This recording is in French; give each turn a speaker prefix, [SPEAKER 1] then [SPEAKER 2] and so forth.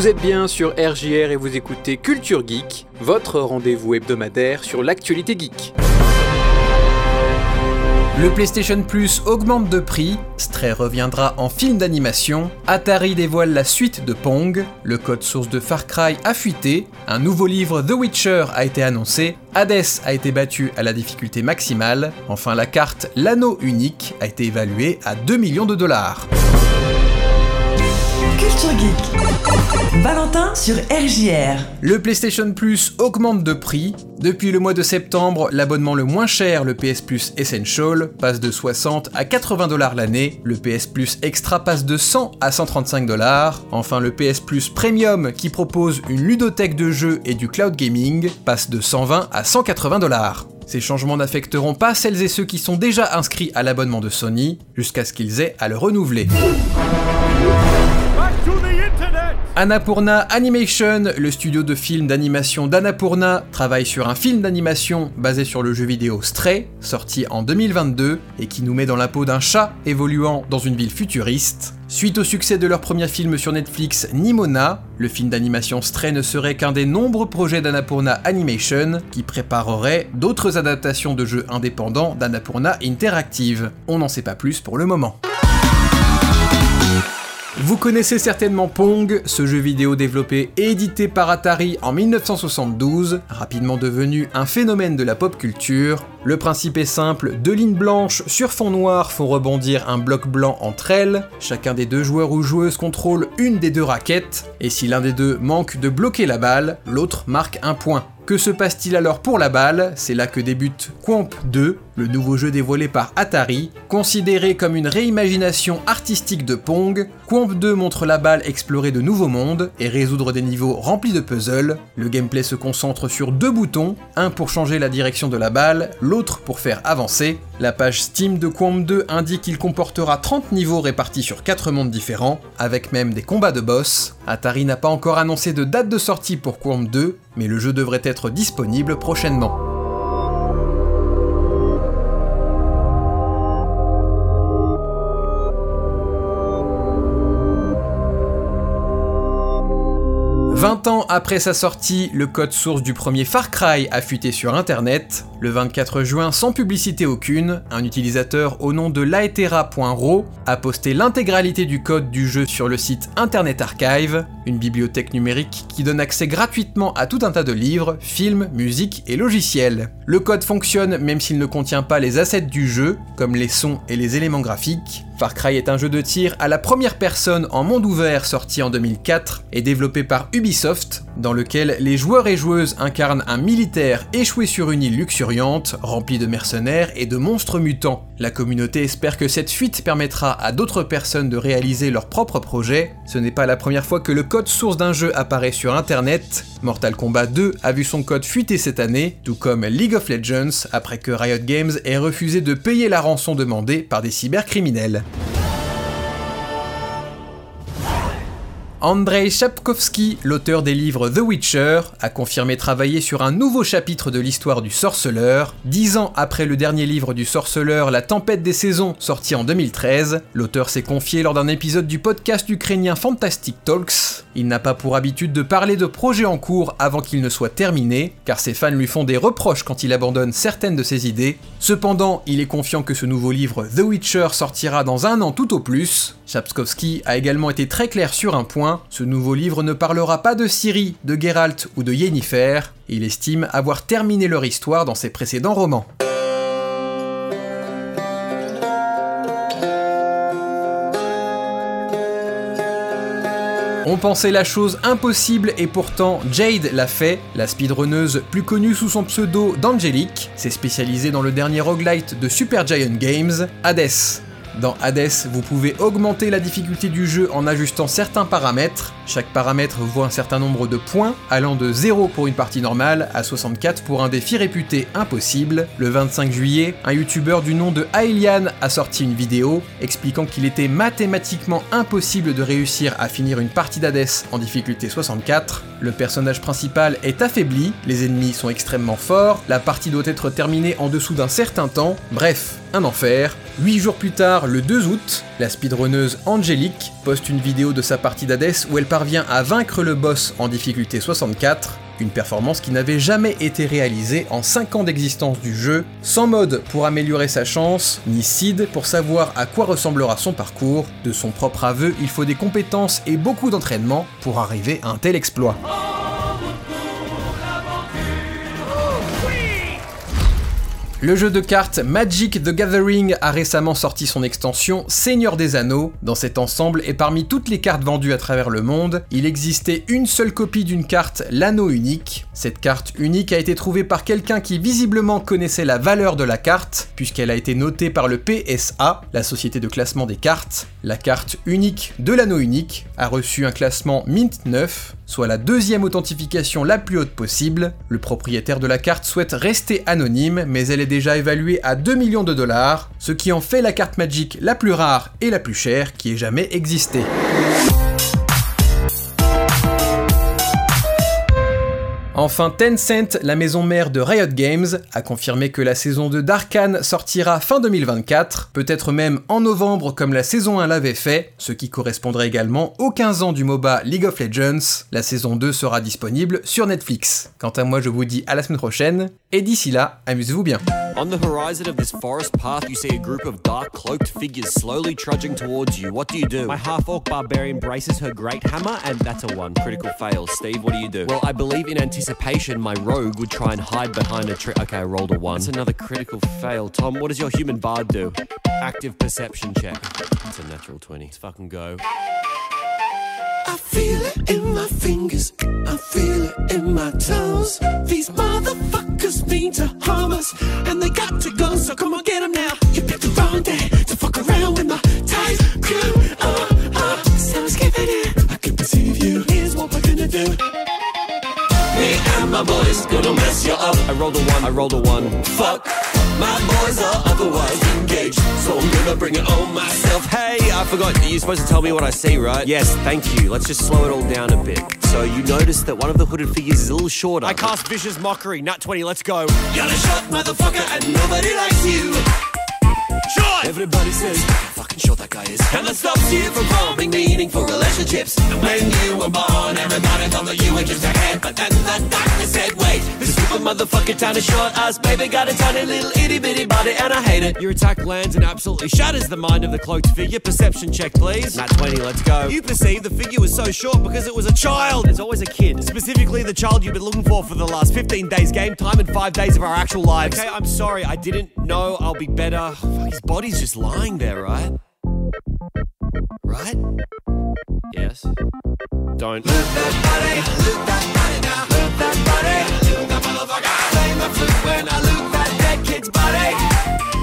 [SPEAKER 1] Vous êtes bien sur RJR et vous écoutez Culture Geek, votre rendez-vous hebdomadaire sur l'actualité geek.
[SPEAKER 2] Le PlayStation Plus augmente de prix, Stray reviendra en film d'animation, Atari dévoile la suite de Pong, le code source de Far Cry a fuité, un nouveau livre The Witcher a été annoncé, Hades a été battu à la difficulté maximale, enfin la carte L'anneau unique a été évaluée à 2 millions de dollars.
[SPEAKER 3] Culture Geek. Valentin sur RJR.
[SPEAKER 2] Le PlayStation Plus augmente de prix. Depuis le mois de septembre, l'abonnement le moins cher, le PS Plus Essential, passe de 60 à 80 dollars l'année. Le PS Plus Extra passe de 100 à 135 dollars. Enfin, le PS Plus Premium, qui propose une ludothèque de jeux et du cloud gaming, passe de 120 à 180 dollars. Ces changements n'affecteront pas celles et ceux qui sont déjà inscrits à l'abonnement de Sony, jusqu'à ce qu'ils aient à le renouveler. Annapurna Animation, le studio de films d'animation d'Annapurna, travaille sur un film d'animation basé sur le jeu vidéo Stray, sorti en 2022 et qui nous met dans la peau d'un chat évoluant dans une ville futuriste. Suite au succès de leur premier film sur Netflix, Nimona, le film d'animation Stray ne serait qu'un des nombreux projets d'Annapurna Animation qui préparerait d'autres adaptations de jeux indépendants d'Annapurna Interactive. On n'en sait pas plus pour le moment. Vous connaissez certainement Pong, ce jeu vidéo développé et édité par Atari en 1972, rapidement devenu un phénomène de la pop culture. Le principe est simple, deux lignes blanches sur fond noir font rebondir un bloc blanc entre elles, chacun des deux joueurs ou joueuses contrôle une des deux raquettes, et si l'un des deux manque de bloquer la balle, l'autre marque un point. Que se passe-t-il alors pour la balle? C'est là que débute Quamp 2, le nouveau jeu dévoilé par Atari. Considéré comme une réimagination artistique de Pong, Quamp 2 montre la balle explorer de nouveaux mondes et résoudre des niveaux remplis de puzzles. Le gameplay se concentre sur deux boutons, un pour changer la direction de la balle, l'autre pour faire avancer. La page Steam de Quamp 2 indique qu'il comportera 30 niveaux répartis sur 4 mondes différents, avec même des combats de boss. Atari n'a pas encore annoncé de date de sortie pour Quamp 2, mais le jeu devrait être disponible prochainement. « 20 ans après sa sortie, le code source du premier Far Cry a fuité sur internet. Le 24 juin, sans publicité aucune, un utilisateur au nom de laetera.ro a posté l'intégralité du code du jeu sur le site Internet Archive, une bibliothèque numérique qui donne accès gratuitement à tout un tas de livres, films, musique et logiciels. Le code fonctionne même s'il ne contient pas les assets du jeu, comme les sons et les éléments graphiques. Far Cry est un jeu de tir à la première personne en monde ouvert sorti en 2004 et développé par Ubisoft, dans lequel les joueurs et joueuses incarnent un militaire échoué sur une île remplie de mercenaires et de monstres mutants. La communauté espère que cette fuite permettra à d'autres personnes de réaliser leurs propres projets. Ce n'est pas la première fois que le code source d'un jeu apparaît sur internet. Mortal Kombat 2 a vu son code fuiter cette année, tout comme League of Legends, après que Riot Games ait refusé de payer la rançon demandée par des cybercriminels. Andrei Chapkovsky, l'auteur des livres The Witcher, a confirmé travailler sur un nouveau chapitre de l'histoire du sorceleur. Dix ans après le dernier livre du sorceleur, La Tempête des Saisons, sorti en 2013, l'auteur s'est confié lors d'un épisode du podcast ukrainien Fantastic Talks. Il n'a pas pour habitude de parler de projets en cours avant qu'ils ne soient terminés, car ses fans lui font des reproches quand il abandonne certaines de ses idées. Cependant, il est confiant que ce nouveau livre The Witcher sortira dans un an tout au plus. Chapkovsky a également été très clair sur un point, ce nouveau livre ne parlera pas de Ciri, de Geralt ou de Yennefer, il estime avoir terminé leur histoire dans ses précédents romans. On pensait la chose impossible et pourtant Jade l'a fait, la speedrunneuse plus connue sous son pseudo d'Angelic, s'est spécialisée dans le dernier roguelite de Supergiant Games, Hades. Dans Hades, vous pouvez augmenter la difficulté du jeu en ajustant certains paramètres. Chaque paramètre vaut un certain nombre de points, allant de 0 pour une partie normale à 64 pour un défi réputé impossible. Le 25 juillet, un youtubeur du nom de Aelian a sorti une vidéo expliquant qu'il était mathématiquement impossible de réussir à finir une partie d'Hades en difficulté 64. Le personnage principal est affaibli, les ennemis sont extrêmement forts, la partie doit être terminée en dessous d'un certain temps, bref, un enfer. 8 jours plus tard, le 2 août, la speedrunneuse Angelique poste une vidéo de sa partie d'Hades où elle parvient parvient à vaincre le boss en difficulté 64, une performance qui n'avait jamais été réalisée en 5 ans d'existence du jeu, sans mode pour améliorer sa chance, ni seed pour savoir à quoi ressemblera son parcours. De son propre aveu, il faut des compétences et beaucoup d'entraînement pour arriver à un tel exploit. Le jeu de cartes Magic the Gathering a récemment sorti son extension Seigneur des Anneaux. Dans cet ensemble, et parmi toutes les cartes vendues à travers le monde, il existait une seule copie d'une carte, l'anneau unique. Cette carte unique a été trouvée par quelqu'un qui visiblement connaissait la valeur de la carte, puisqu'elle a été notée par le PSA, la société de classement des cartes. La carte unique de l'anneau unique a reçu un classement Mint 9, soit la deuxième authentification la plus haute possible. Le propriétaire de la carte souhaite rester anonyme, mais elle est déjà évaluée à 2 millions de dollars, ce qui en fait la carte Magic la plus rare et la plus chère qui ait jamais existé. Enfin, Tencent, la maison mère de Riot Games, a confirmé que la saison 2 d'Arkane sortira fin 2024, peut-être même en novembre comme la saison 1 l'avait fait, ce qui correspondrait également aux 15 ans du MOBA League of Legends. La saison 2 sera disponible sur Netflix. Quant à moi, je vous dis à la semaine prochaine, et d'ici là, amusez-vous bien.
[SPEAKER 4] On the horizon of this forest path, you see a group of dark cloaked figures slowly trudging towards you. What do you do? My half orc barbarian braces her great hammer, and that's a one. Critical fail. Steve, what do you do? Well, I believe in anticipation, my rogue would try and hide behind a tree. Okay, I rolled a one. That's another critical fail. Tom, what does your human bard do? Active perception check. It's a natural 20. Let's fucking go.
[SPEAKER 5] I feel it in my fingers, I feel it in my toes. These motherfuckers mean to harm us, and they got to go, so come on, get them now. You picked the wrong day to fuck around with my ties, crew. Uh, uh, so skipping it. I can perceive you. Here's what we're gonna do. Me and my boys gonna mess you up.
[SPEAKER 4] I rolled a one. I rolled a one.
[SPEAKER 5] Fuck. My boys are otherwise engaged, so I'm gonna bring it on myself.
[SPEAKER 4] Hey, I forgot. You're supposed to tell me what I see, right? Yes, thank you. Let's just slow it all down a bit. So you notice that one of the hooded figures is a little shorter. I cast vicious mockery. Nat 20. Let's go.
[SPEAKER 5] You're a short motherfucker and nobody likes you.
[SPEAKER 4] Short.
[SPEAKER 5] Everybody says how fucking short that guy is. And that stops you from forming meaningful relationships. And when you were born, everybody thought that you were just a head. But then the doctor said, wait, this stupid motherfucker tiny short ass baby got a tiny little itty bitty body and I hate it.
[SPEAKER 4] Your attack lands and absolutely shatters the mind of the cloaked figure. Perception check, please. Nat 20, let's go. You perceive the figure was so short because it was a child. It's always a kid. Specifically, the child you've been looking for for the last 15 days game time and 5 days of our actual lives. Okay, I'm sorry. I didn't know I'll be better. Fuck, his body's just lying there, right? Right? Yes. Don't.
[SPEAKER 5] Move that body, move that body now.
[SPEAKER 4] Move that body, move that motherfucker. Play my flute when I that dead kid's body.